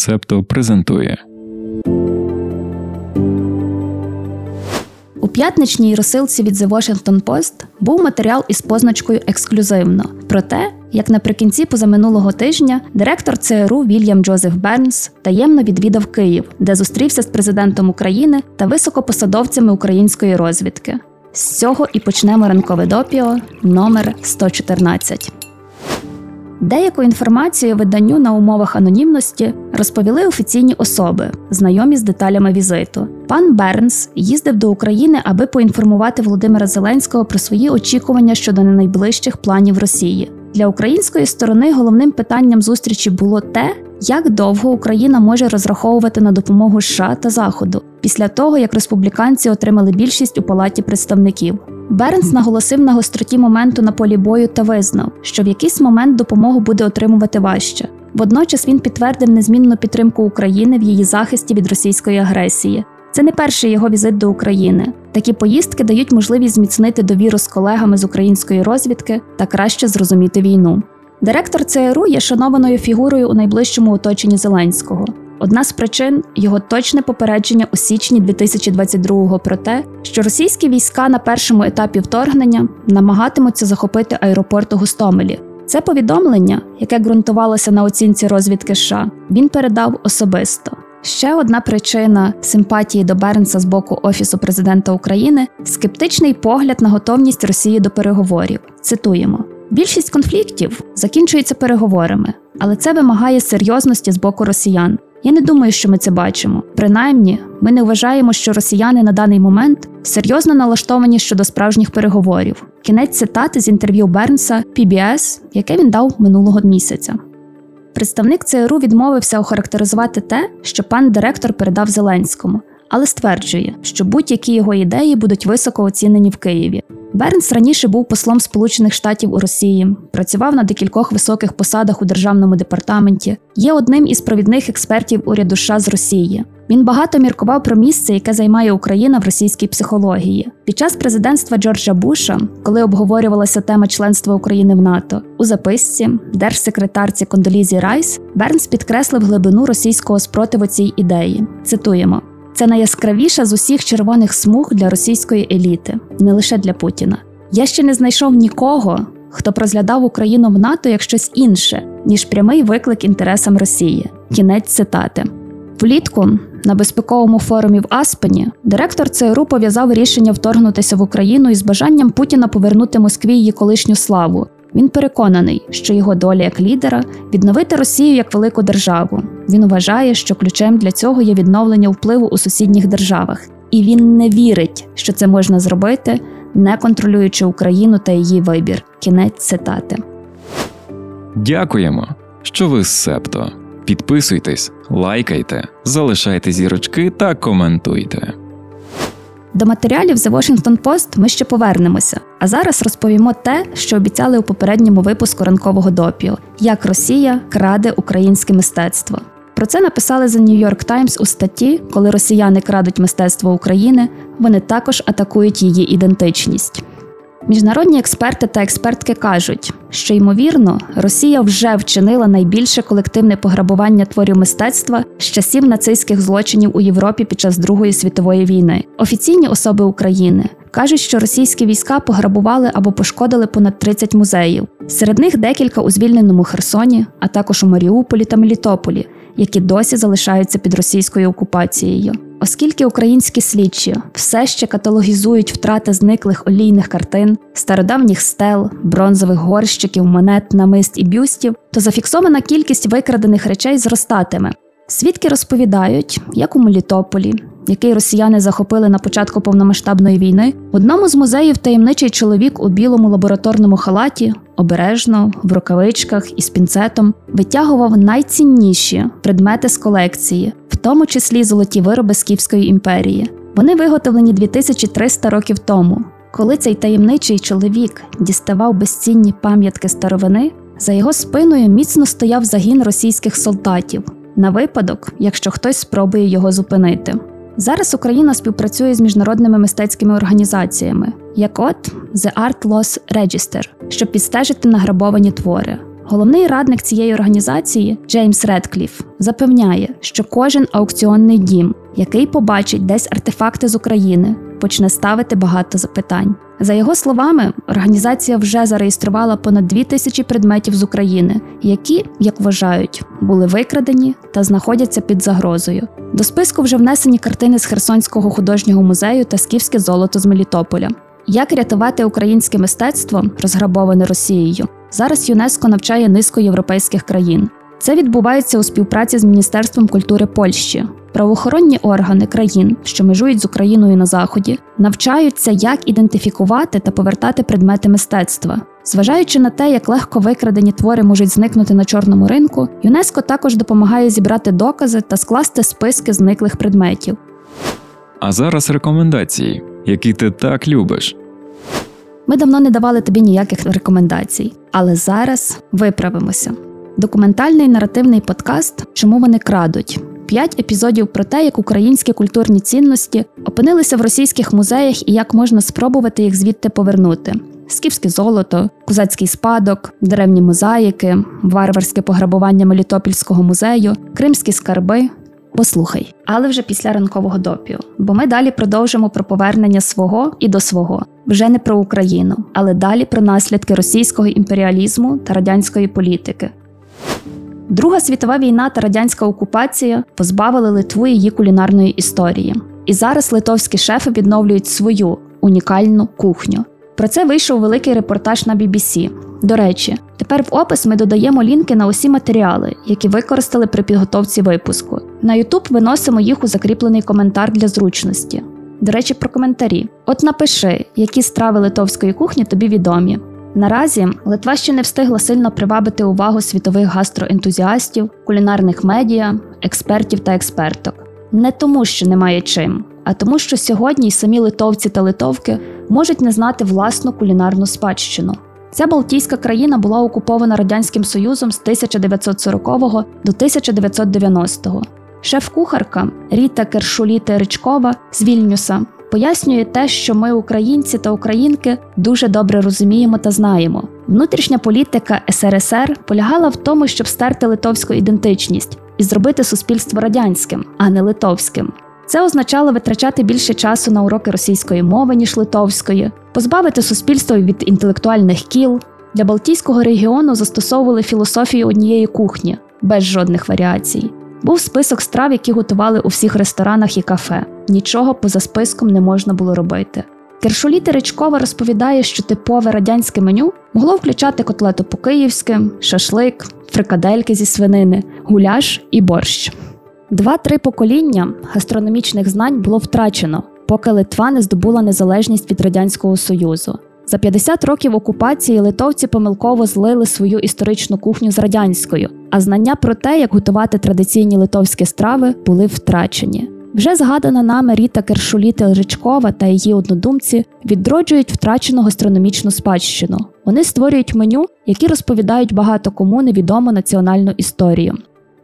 Септо презентує. У п'ятничній розсилці від The Washington Post був матеріал із позначкою Ексклюзивно про те, як наприкінці позаминулого тижня директор ЦРУ Вільям Джозеф Бернс таємно відвідав Київ, де зустрівся з президентом України та високопосадовцями української розвідки. З цього і почнемо ранкове допіо номер 114. Деяку інформацію виданню на умовах анонімності розповіли офіційні особи, знайомі з деталями візиту. Пан Бернс їздив до України, аби поінформувати Володимира Зеленського про свої очікування щодо найближчих планів Росії. Для української сторони головним питанням зустрічі було те, як довго Україна може розраховувати на допомогу США та Заходу після того, як республіканці отримали більшість у палаті представників. Бернс наголосив на гостроті моменту на полі бою та визнав, що в якийсь момент допомогу буде отримувати важче. Водночас він підтвердив незмінну підтримку України в її захисті від російської агресії. Це не перший його візит до України. Такі поїздки дають можливість зміцнити довіру з колегами з української розвідки та краще зрозуміти війну. Директор ЦРУ є шанованою фігурою у найближчому оточенні Зеленського. Одна з причин його точне попередження у січні 2022-го про те, що російські війська на першому етапі вторгнення намагатимуться захопити аеропорт у Гостомелі. Це повідомлення, яке ґрунтувалося на оцінці розвідки США, він передав особисто. Ще одна причина симпатії до Бернса з боку Офісу президента України скептичний погляд на готовність Росії до переговорів. Цитуємо: більшість конфліктів закінчується переговорами, але це вимагає серйозності з боку росіян. Я не думаю, що ми це бачимо. Принаймні, ми не вважаємо, що росіяни на даний момент серйозно налаштовані щодо справжніх переговорів. Кінець цитати з інтерв'ю Бернса PBS, яке він дав минулого місяця. Представник ЦРУ відмовився охарактеризувати те, що пан директор передав Зеленському, але стверджує, що будь-які його ідеї будуть високо оцінені в Києві. Бернс раніше був послом Сполучених Штатів у Росії, працював на декількох високих посадах у державному департаменті, є одним із провідних експертів уряду США з Росії. Він багато міркував про місце, яке займає Україна в російській психології. Під час президентства Джорджа Буша, коли обговорювалася тема членства України в НАТО, у записці держсекретарці Кондолізі Райс Бернс підкреслив глибину російського спротиву цій ідеї. Цитуємо. Це найяскравіша з усіх червоних смуг для російської еліти, не лише для Путіна. Я ще не знайшов нікого, хто б розглядав Україну в НАТО як щось інше, ніж прямий виклик інтересам Росії. Кінець цитати. Влітку на безпековому форумі в Аспені директор ЦРУ пов'язав рішення вторгнутися в Україну із бажанням Путіна повернути Москві її колишню славу. Він переконаний, що його доля як лідера відновити Росію як велику державу. Він вважає, що ключем для цього є відновлення впливу у сусідніх державах, і він не вірить, що це можна зробити, не контролюючи Україну та її вибір. Кінець цитати. Дякуємо, що ви з Септо. Підписуйтесь, лайкайте, залишайте зірочки та коментуйте. До матеріалів The Washington Post ми ще повернемося. А зараз розповімо те, що обіцяли у попередньому випуску ранкового допіо: як Росія краде українське мистецтво. Про це написали The New York Times у статті, коли росіяни крадуть мистецтво України, вони також атакують її ідентичність. Міжнародні експерти та експертки кажуть, що ймовірно Росія вже вчинила найбільше колективне пограбування творів мистецтва з часів нацистських злочинів у Європі під час Другої світової війни. Офіційні особи України кажуть, що російські війська пограбували або пошкодили понад 30 музеїв. Серед них декілька у звільненому Херсоні, а також у Маріуполі та Мелітополі, які досі залишаються під російською окупацією. Оскільки українські слідчі все ще каталогізують втрати зниклих олійних картин, стародавніх стел, бронзових горщиків, монет, намист і бюстів, то зафіксована кількість викрадених речей зростатиме. Свідки розповідають, як у Мелітополі, який росіяни захопили на початку повномасштабної війни, в одному з музеїв таємничий чоловік у білому лабораторному халаті обережно, в рукавичках і з пінцетом витягував найцінніші предмети з колекції, в тому числі золоті вироби Скіфської імперії. Вони виготовлені 2300 років тому. Коли цей таємничий чоловік діставав безцінні пам'ятки старовини, за його спиною міцно стояв загін російських солдатів на випадок, якщо хтось спробує його зупинити. Зараз Україна співпрацює з міжнародними мистецькими організаціями, як от The Art Loss Register, щоб підстежити награбовані твори. Головний радник цієї організації Джеймс Редкліф запевняє, що кожен аукціонний дім, який побачить десь артефакти з України, почне ставити багато запитань. За його словами, організація вже зареєструвала понад дві тисячі предметів з України, які, як вважають, були викрадені та знаходяться під загрозою. До списку вже внесені картини з Херсонського художнього музею та скіфське золото з Мелітополя. Як рятувати українське мистецтво, розграбоване Росією? Зараз ЮНЕСКО навчає низку європейських країн. Це відбувається у співпраці з Міністерством культури Польщі. Правоохоронні органи країн, що межують з Україною на заході, навчаються, як ідентифікувати та повертати предмети мистецтва. Зважаючи на те, як легко викрадені твори можуть зникнути на чорному ринку, ЮНЕСКО також допомагає зібрати докази та скласти списки зниклих предметів. А зараз рекомендації, які ти так любиш. Ми давно не давали тобі ніяких рекомендацій, але зараз виправимося. Документальний наративний подкаст Чому вони крадуть? П'ять епізодів про те, як українські культурні цінності опинилися в російських музеях і як можна спробувати їх звідти повернути: скіфське золото, козацький спадок, деревні мозаїки, варварське пограбування Мелітопільського музею, кримські скарби. Послухай, але вже після ранкового допію, бо ми далі продовжимо про повернення свого і до свого, вже не про Україну, але далі про наслідки російського імперіалізму та радянської політики. Друга світова війна та радянська окупація позбавили Литву її кулінарної історії. І зараз литовські шефи відновлюють свою унікальну кухню. Про це вийшов великий репортаж на BBC. До речі, тепер в опис ми додаємо лінки на усі матеріали, які використали при підготовці випуску. На YouTube виносимо їх у закріплений коментар для зручності. До речі, про коментарі. От напиши, які страви литовської кухні тобі відомі. Наразі Литва ще не встигла сильно привабити увагу світових гастроентузіастів, кулінарних медіа, експертів та експерток. Не тому, що немає чим, а тому, що сьогодні й самі литовці та литовки можуть не знати власну кулінарну спадщину. Ця Балтійська країна була окупована Радянським Союзом з 1940 до 1990-го. Шеф-кухарка Ріта Кершуліте Ричкова з Вільнюса пояснює те, що ми, українці та українки, дуже добре розуміємо та знаємо. Внутрішня політика СРСР полягала в тому, щоб стерти литовську ідентичність і зробити суспільство радянським, а не литовським. Це означало витрачати більше часу на уроки російської мови, ніж литовської, позбавити суспільство від інтелектуальних кіл. Для Балтійського регіону застосовували філософію однієї кухні без жодних варіацій. Був список страв, які готували у всіх ресторанах і кафе. Нічого поза списком не можна було робити. Кершоліти Ричкова розповідає, що типове радянське меню могло включати котлету по-київськи, шашлик, фрикадельки зі свинини, гуляш і борщ. Два-три покоління гастрономічних знань було втрачено, поки Литва не здобула незалежність від Радянського Союзу. За 50 років окупації литовці помилково злили свою історичну кухню з радянською, а знання про те, як готувати традиційні литовські страви, були втрачені. Вже згадана нами Ріта Кершуліти Ричкова та її однодумці відроджують втрачену гастрономічну спадщину. Вони створюють меню, які розповідають багато кому невідому національну історію.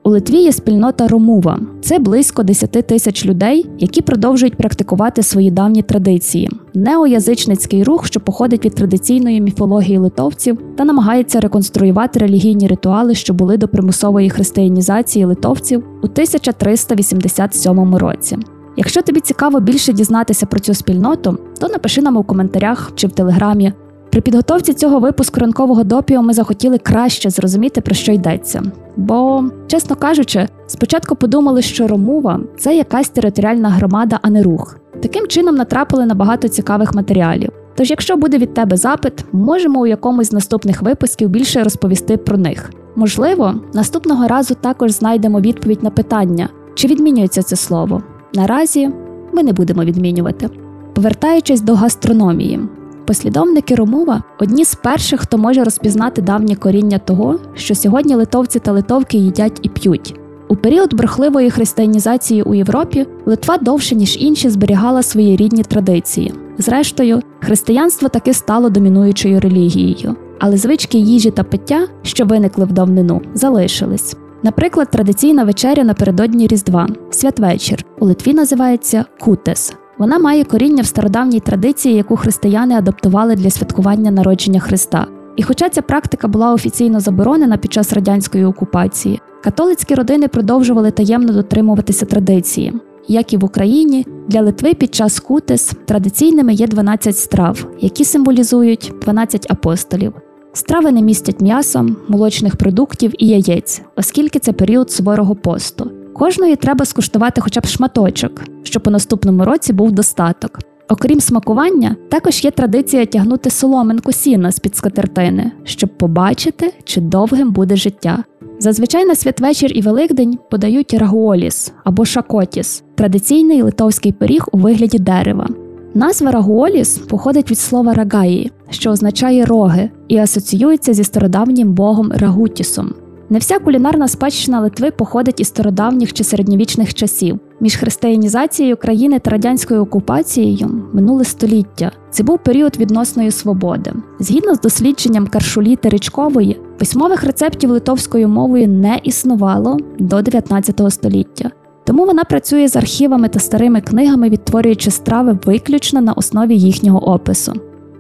У Литві є спільнота Ромува. Це близько 10 тисяч людей, які продовжують практикувати свої давні традиції. Неоязичницький рух, що походить від традиційної міфології литовців, та намагається реконструювати релігійні ритуали, що були до примусової християнізації литовців у 1387 році. Якщо тобі цікаво більше дізнатися про цю спільноту, то напиши нам у коментарях чи в телеграмі. При підготовці цього випуску ранкового допіо ми захотіли краще зрозуміти, про що йдеться. Бо, чесно кажучи, спочатку подумали, що Ромува це якась територіальна громада, а не рух. Таким чином натрапили на багато цікавих матеріалів. Тож, якщо буде від тебе запит, можемо у якомусь з наступних випусків більше розповісти про них. Можливо, наступного разу також знайдемо відповідь на питання, чи відмінюється це слово. Наразі ми не будемо відмінювати. Повертаючись до гастрономії. Послідовники Ромова одні з перших, хто може розпізнати давнє коріння того, що сьогодні литовці та литовки їдять і п'ють. У період брехливої християнізації у Європі Литва довше ніж інші зберігала свої рідні традиції. Зрештою, християнство таки стало домінуючою релігією, але звички їжі та пиття, що виникли в давнину, залишились. Наприклад, традиційна вечеря напередодні Різдва святвечір у Литві називається кутес. Вона має коріння в стародавній традиції, яку християни адаптували для святкування народження Христа. І хоча ця практика була офіційно заборонена під час радянської окупації, католицькі родини продовжували таємно дотримуватися традиції. Як і в Україні, для Литви під час кутис традиційними є 12 страв, які символізують 12 апостолів. Страви не містять м'яса, молочних продуктів і яєць, оскільки це період суворого посту. Кожної треба скуштувати хоча б шматочок, щоб у наступному році був достаток. Окрім смакування, також є традиція тягнути соломинку сіна з під скатертини, щоб побачити, чи довгим буде життя. Зазвичай на святвечір і Великдень подають рагуоліс або шакотіс традиційний литовський пиріг у вигляді дерева. Назва рагуоліс походить від слова рагаї, що означає роги, і асоціюється зі стародавнім богом Рагутісом. Не вся кулінарна спадщина Литви походить із стародавніх чи середньовічних часів. Між християнізацією країни та радянською окупацією минуле століття. Це був період відносної свободи. Згідно з дослідженням Каршулі Теречкової, письмових рецептів литовською мовою не існувало до 19 століття. Тому вона працює з архівами та старими книгами, відтворюючи страви виключно на основі їхнього опису.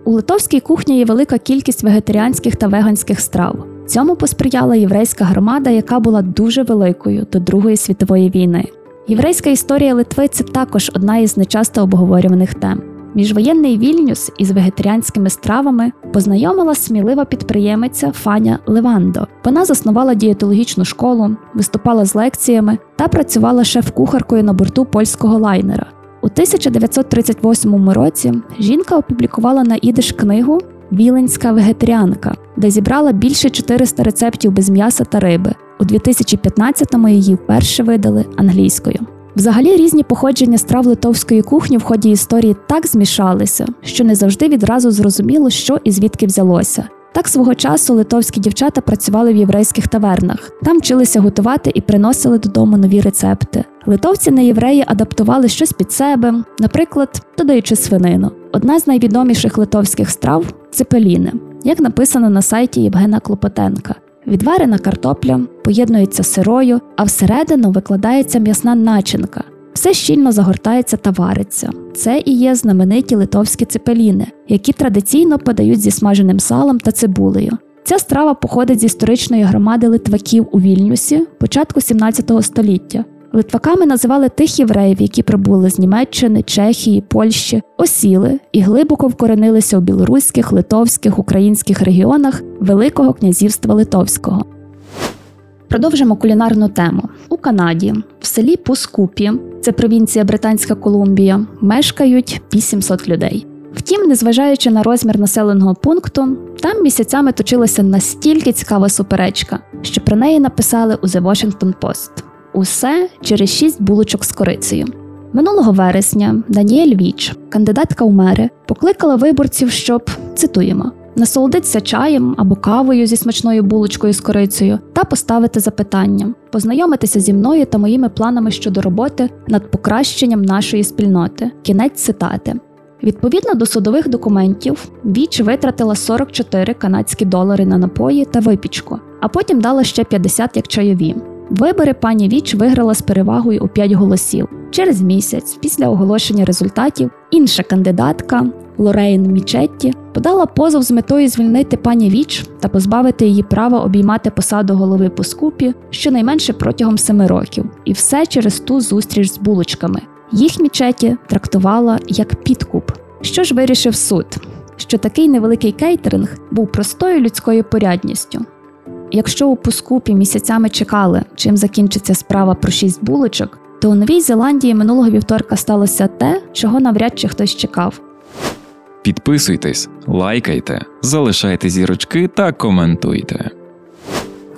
У литовській кухні є велика кількість вегетаріанських та веганських страв. Цьому посприяла єврейська громада, яка була дуже великою до Другої світової війни. Єврейська історія Литви це також одна із нечасто обговорюваних тем. Міжвоєнний вільнюс із вегетаріанськими стравами познайомила смілива підприємиця Фаня Левандо. Вона заснувала дієтологічну школу, виступала з лекціями та працювала шеф-кухаркою на борту польського лайнера. У 1938 році жінка опублікувала на ідиш книгу Віленська вегетаріанка, де зібрала більше 400 рецептів без м'яса та риби. У 2015-му її вперше видали англійською. Взагалі різні походження страв литовської кухні в ході історії так змішалися, що не завжди відразу зрозуміло, що і звідки взялося. Так свого часу литовські дівчата працювали в єврейських тавернах, там вчилися готувати і приносили додому нові рецепти. Литовці на євреї адаптували щось під себе, наприклад, додаючи свинину. Одна з найвідоміших литовських страв цепеліни, як написано на сайті Євгена Клопотенка. Відварена картопля поєднується сирою, а всередину викладається м'ясна начинка. Все щільно загортається та вариться. Це і є знамениті литовські цепеліни, які традиційно подають зі смаженим салом та цибулею. Ця страва походить з історичної громади литваків у Вільнюсі початку 17 століття. Литваками називали тих євреїв, які прибули з Німеччини, Чехії, Польщі, осіли і глибоко вкоренилися у білоруських, литовських, українських регіонах Великого князівства Литовського. Продовжимо кулінарну тему. У Канаді, в селі Пускупі, це провінція Британська Колумбія, мешкають 800 людей. Втім, незважаючи на розмір населеного пункту, там місяцями точилася настільки цікава суперечка, що про неї написали у The Washington Post. Усе через шість булочок з корицею. Минулого вересня Даніель Віч, кандидатка у мери, покликала виборців, щоб цитуємо насолодитися чаєм або кавою зі смачною булочкою з корицею та поставити запитання, познайомитися зі мною та моїми планами щодо роботи над покращенням нашої спільноти. Кінець цитати. Відповідно до судових документів, Віч витратила 44 канадські долари на напої та випічку, а потім дала ще 50 як чайові. Вибори пані Віч виграла з перевагою у 5 голосів. Через місяць, після оголошення результатів, інша кандидатка Лорейн Мічетті подала позов з метою звільнити пані Віч та позбавити її права обіймати посаду голови по скупі щонайменше протягом семи років, і все через ту зустріч з булочками. Їх мічеті трактувала як підкуп. Що ж вирішив суд? Що такий невеликий кейтеринг був простою людською порядністю. Якщо у Пускупі місяцями чекали, чим закінчиться справа про шість булочок, то у Новій Зеландії минулого вівторка сталося те, чого навряд чи хтось чекав. Підписуйтесь, лайкайте, залишайте зірочки та коментуйте.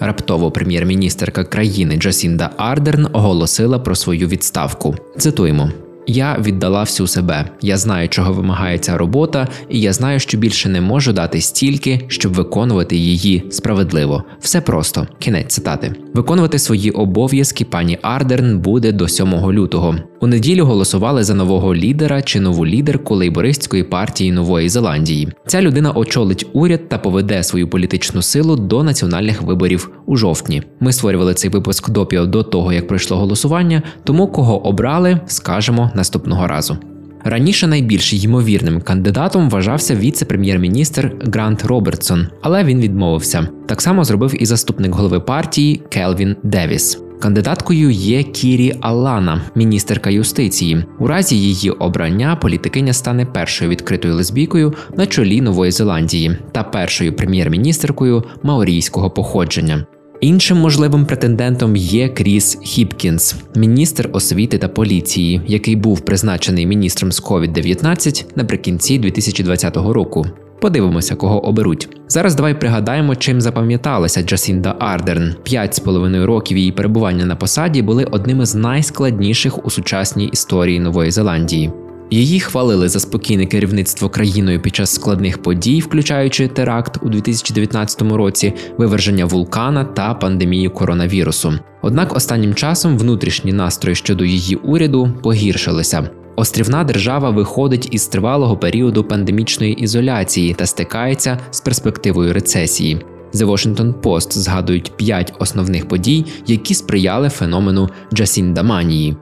Раптово прем'єр-міністерка країни Джасінда Ардерн оголосила про свою відставку. Цитуємо. Я віддала всю себе. Я знаю, чого вимагає ця робота, і я знаю, що більше не можу дати стільки, щоб виконувати її справедливо. Все просто кінець цитати. Виконувати свої обов'язки пані Ардерн буде до 7 лютого. У неділю голосували за нового лідера чи нову лідерку лейбористської партії Нової Зеландії. Ця людина очолить уряд та поведе свою політичну силу до національних виборів у жовтні. Ми створювали цей випуск допіо до того, як пройшло голосування. Тому кого обрали, скажемо наступного разу. Раніше найбільш ймовірним кандидатом вважався віце-прем'єр-міністр Грант Робертсон, але він відмовився. Так само зробив і заступник голови партії Келвін Девіс. Кандидаткою є Кірі Аллана, міністерка юстиції. У разі її обрання політикиня стане першою відкритою лесбійкою на чолі Нової Зеландії та першою прем'єр-міністеркою маорійського походження. Іншим можливим претендентом є Кріс Хіпкінс, міністр освіти та поліції, який був призначений міністром з COVID-19 наприкінці 2020 року. Подивимося, кого оберуть. Зараз давай пригадаємо, чим запам'яталася Джасінда Ардерн. П'ять з половиною років її перебування на посаді були одними з найскладніших у сучасній історії Нової Зеландії. Її хвалили за спокійне керівництво країною під час складних подій, включаючи теракт у 2019 році, виверження вулкана та пандемію коронавірусу. Однак останнім часом внутрішні настрої щодо її уряду погіршилися. Острівна держава виходить із тривалого періоду пандемічної ізоляції та стикається з перспективою рецесії. The Washington Post згадують п'ять основних подій, які сприяли феномену Джасіндаманії.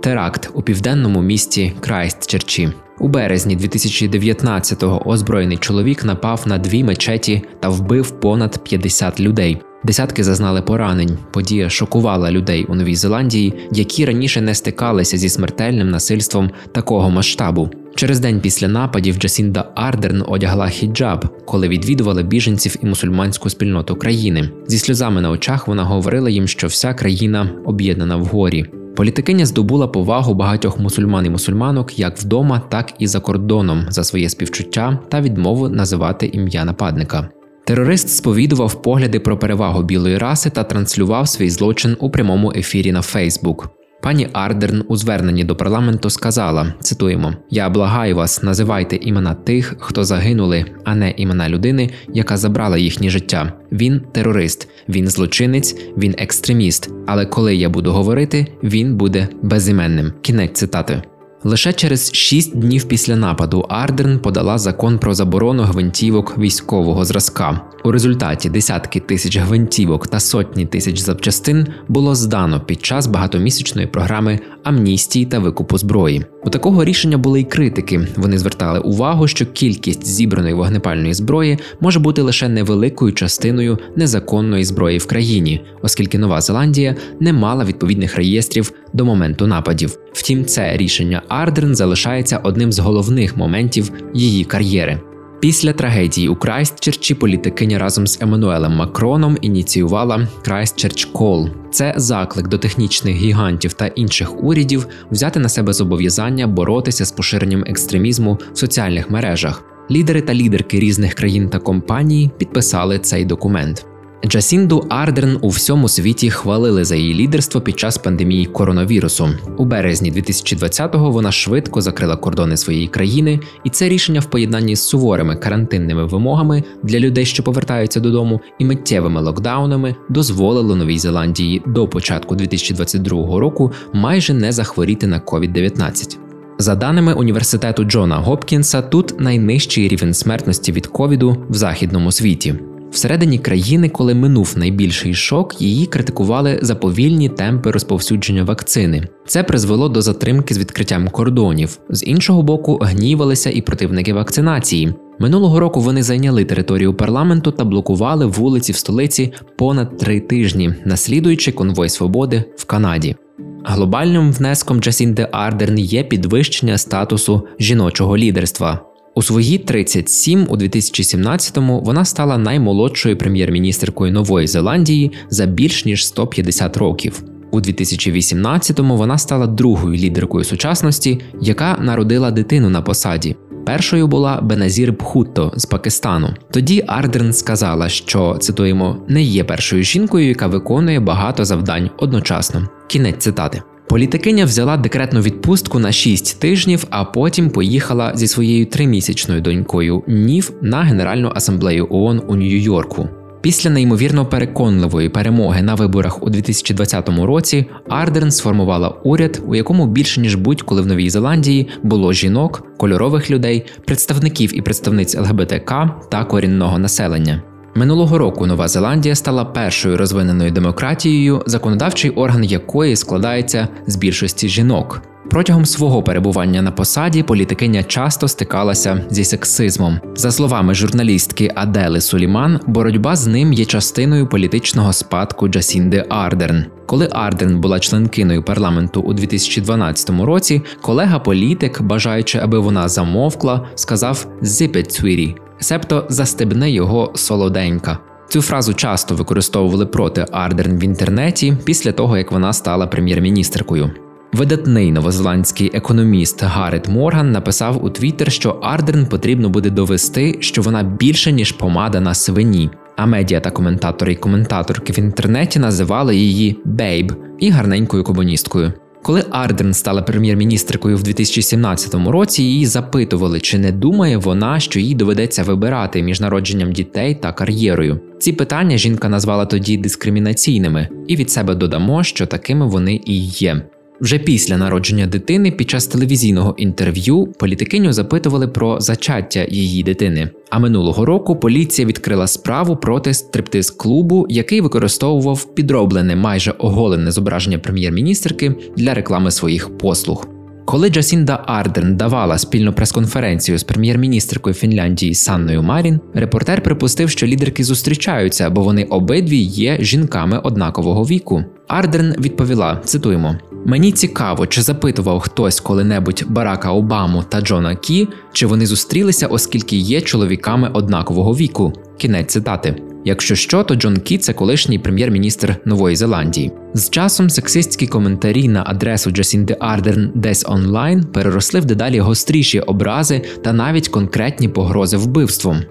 Теракт у південному місті Крайстчерчі. У березні 2019-го озброєний чоловік напав на дві мечеті та вбив понад 50 людей. Десятки зазнали поранень. Подія шокувала людей у Новій Зеландії, які раніше не стикалися зі смертельним насильством такого масштабу. Через день після нападів Джасінда Ардерн одягла хіджаб, коли відвідувала біженців і мусульманську спільноту країни. Зі сльозами на очах вона говорила їм, що вся країна об'єднана в горі. Політикиня здобула повагу багатьох мусульман і мусульманок як вдома, так і за кордоном за своє співчуття та відмову називати ім'я нападника. Терорист сповідував погляди про перевагу білої раси та транслював свій злочин у прямому ефірі на Фейсбук. Пані Ардерн у зверненні до парламенту сказала: цитуємо: Я благаю вас, називайте імена тих, хто загинули, а не імена людини, яка забрала їхнє життя. Він терорист, він злочинець, він екстреміст. Але коли я буду говорити, він буде безіменним. Кінець цитати. Лише через шість днів після нападу Ардерн подала закон про заборону гвинтівок військового зразка. У результаті десятки тисяч гвинтівок та сотні тисяч запчастин було здано під час багатомісячної програми амністії та викупу зброї. У такого рішення були й критики. Вони звертали увагу, що кількість зібраної вогнепальної зброї може бути лише невеликою частиною незаконної зброї в країні, оскільки Нова Зеландія не мала відповідних реєстрів до моменту нападів. Втім, це рішення Ардерн залишається одним з головних моментів її кар'єри. Після трагедії у Крайстчерчі політикиня разом з Еммануелем Макроном ініціювала Крайстчерч Кол. Це заклик до технічних гігантів та інших урядів взяти на себе зобов'язання боротися з поширенням екстремізму в соціальних мережах. Лідери та лідерки різних країн та компаній підписали цей документ. Джасінду Ардерн у всьому світі хвалили за її лідерство під час пандемії коронавірусу. У березні 2020-го вона швидко закрила кордони своєї країни, і це рішення в поєднанні з суворими карантинними вимогами для людей, що повертаються додому, і миттєвими локдаунами дозволило Новій Зеландії до початку 2022 року майже не захворіти на COVID-19. За даними університету Джона Гопкінса, тут найнижчий рівень смертності від ковіду в західному світі. Всередині країни, коли минув найбільший шок, її критикували за повільні темпи розповсюдження вакцини. Це призвело до затримки з відкриттям кордонів. З іншого боку, гнівалися і противники вакцинації. Минулого року вони зайняли територію парламенту та блокували вулиці в столиці понад три тижні, наслідуючи конвой свободи в Канаді. Глобальним внеском Джасінди Ардерн є підвищення статусу жіночого лідерства. У свої 37 у 2017-му вона стала наймолодшою прем'єр-міністеркою Нової Зеландії за більш ніж 150 років. У 2018-му вона стала другою лідеркою сучасності, яка народила дитину на посаді. Першою була Беназір Бхутто з Пакистану. Тоді Ардерн сказала, що цитуємо не є першою жінкою, яка виконує багато завдань одночасно. Кінець цитати. Політикиня взяла декретну відпустку на 6 тижнів, а потім поїхала зі своєю тримісячною донькою Нів на Генеральну асамблею ООН у Нью-Йорку. Після неймовірно переконливої перемоги на виборах у 2020 році Ардерн сформувала уряд, у якому більше ніж будь-коли в Новій Зеландії було жінок, кольорових людей, представників і представниць ЛГБТК та корінного населення. Минулого року Нова Зеландія стала першою розвиненою демократією, законодавчий орган якої складається з більшості жінок. Протягом свого перебування на посаді політикиня часто стикалася зі сексизмом. За словами журналістки Адели Суліман, боротьба з ним є частиною політичного спадку Джасінди Ардерн. Коли Ардерн була членкиною парламенту у 2012 році, колега-політик, бажаючи, аби вона замовкла, сказав «Zip цвірі, себто застебне його солоденька. Цю фразу часто використовували проти Ардерн в інтернеті після того, як вона стала прем'єр-міністркою. Видатний новозеландський економіст Гарет Морган написав у Твіттер, що Ардерн потрібно буде довести, що вона більше ніж помада на свині. А медіа та коментатори й коментаторки в інтернеті називали її Бейб і гарненькою комуністкою. Коли Ардерн стала прем'єр-міністркою в 2017 році, її запитували, чи не думає вона, що їй доведеться вибирати між народженням дітей та кар'єрою. Ці питання жінка назвала тоді дискримінаційними, і від себе додамо, що такими вони і є. Вже після народження дитини під час телевізійного інтерв'ю політикиню запитували про зачаття її дитини. А минулого року поліція відкрила справу проти стриптиз-клубу, який використовував підроблене майже оголене зображення прем'єр-міністрки для реклами своїх послуг. Коли Джасінда Ардерн давала спільну прес-конференцію з прем'єр-міністркою Фінляндії Санною Марін, репортер припустив, що лідерки зустрічаються, бо вони обидві є жінками однакового віку. Ардерн відповіла: цитуємо. Мені цікаво, чи запитував хтось коли-небудь Барака Обаму та Джона Кі, чи вони зустрілися, оскільки є чоловіками однакового віку. Кінець цитати. Якщо що, то Джон Кі це колишній прем'єр-міністр Нової Зеландії. З часом сексистські коментарі на адресу Джасінди Ардерн десь онлайн переросли в дедалі гостріші образи та навіть конкретні погрози вбивством.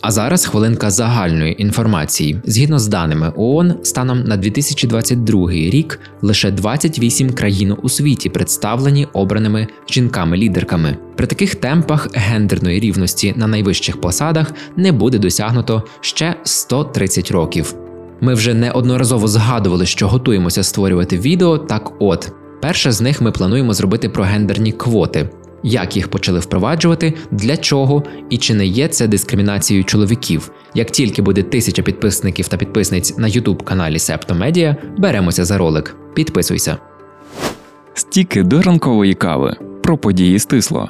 А зараз хвилинка загальної інформації. Згідно з даними ООН, станом на 2022 рік лише 28 країн у світі представлені обраними жінками-лідерками. При таких темпах гендерної рівності на найвищих посадах не буде досягнуто ще 130 років. Ми вже неодноразово згадували, що готуємося створювати відео. Так, от перше з них ми плануємо зробити про гендерні квоти як їх почали впроваджувати, для чого і чи не є це дискримінацією чоловіків. Як тільки буде тисяча підписників та підписниць на youtube каналі Септомедіа, беремося за ролик. Підписуйся. Стіки до ранкової кави про події стисло.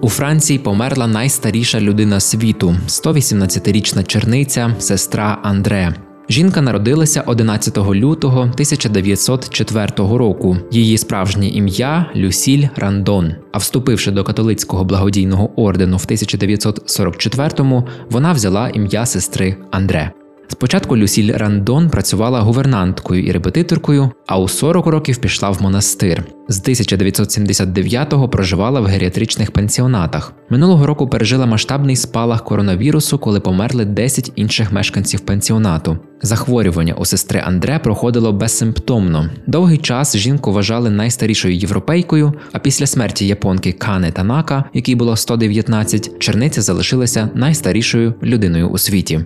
У Франції померла найстаріша людина світу 118-річна черниця, сестра Андре. Жінка народилася 11 лютого 1904 року. Її справжнє ім'я Люсіль Рандон. А вступивши до католицького благодійного ордену в 1944-му, вона взяла ім'я сестри Андре. Спочатку Люсіль Рандон працювала гувернанткою і репетиторкою, а у 40 років пішла в монастир. З 1979-го проживала в геріатричних пенсіонатах. Минулого року пережила масштабний спалах коронавірусу, коли померли 10 інших мешканців пенсіонату. Захворювання у сестри Андре проходило безсимптомно. Довгий час жінку вважали найстарішою європейкою, а після смерті японки Кане Танака, якій було 119, черниця залишилася найстарішою людиною у світі.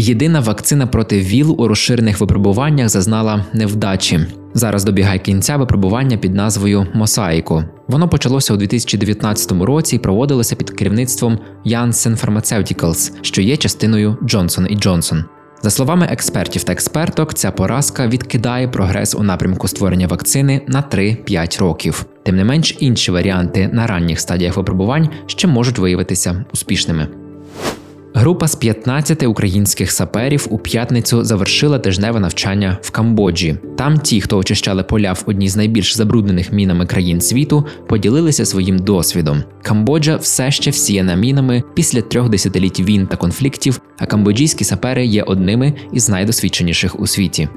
Єдина вакцина проти ВІЛ у розширених випробуваннях зазнала невдачі. Зараз добігає кінця випробування під назвою Мосаїко. Воно почалося у 2019 році і проводилося під керівництвом Janssen Pharmaceuticals, що є частиною Johnson Johnson. За словами експертів та експерток, ця поразка відкидає прогрес у напрямку створення вакцини на 3-5 років. Тим не менш, інші варіанти на ранніх стадіях випробувань ще можуть виявитися успішними. Група з 15 українських саперів у п'ятницю завершила тижневе навчання в Камбоджі. Там ті, хто очищали поля в одній з найбільш забруднених мінами країн світу, поділилися своїм досвідом. Камбоджа все ще всіяна мінами після трьох десятиліть війн та конфліктів, а камбоджійські сапери є одними із найдосвідченіших у світі.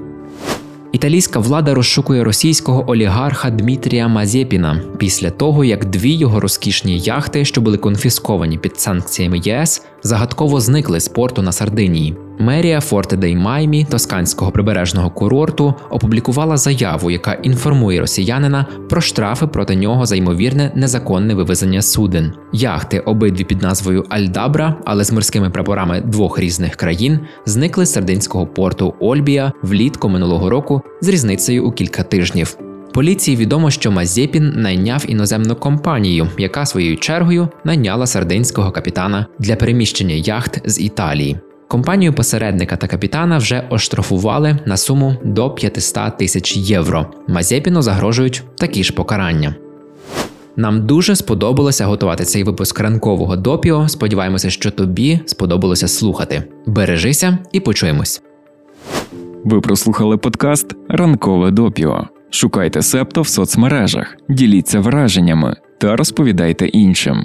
Італійська влада розшукує російського олігарха Дмитрія Мазєпіна після того, як дві його розкішні яхти, що були конфісковані під санкціями ЄС, загадково зникли з порту на Сардинії. Мерія Форте дей Маймі тосканського прибережного курорту опублікувала заяву, яка інформує росіянина про штрафи проти нього за ймовірне незаконне вивезення суден. Яхти, обидві під назвою Альдабра, але з морськими прапорами двох різних країн, зникли з сардинського порту Ольбія влітку минулого року з різницею у кілька тижнів. Поліції відомо, що Мазєпін найняв іноземну компанію, яка своєю чергою найняла сардинського капітана для переміщення яхт з Італії. Компанію посередника та капітана вже оштрафували на суму до 500 тисяч євро. Мазепіну загрожують такі ж покарання. Нам дуже сподобалося готувати цей випуск ранкового допіо. Сподіваємося, що тобі сподобалося слухати. Бережися і почуємось. Ви прослухали подкаст Ранкове допіо. Шукайте септо в соцмережах, діліться враженнями та розповідайте іншим.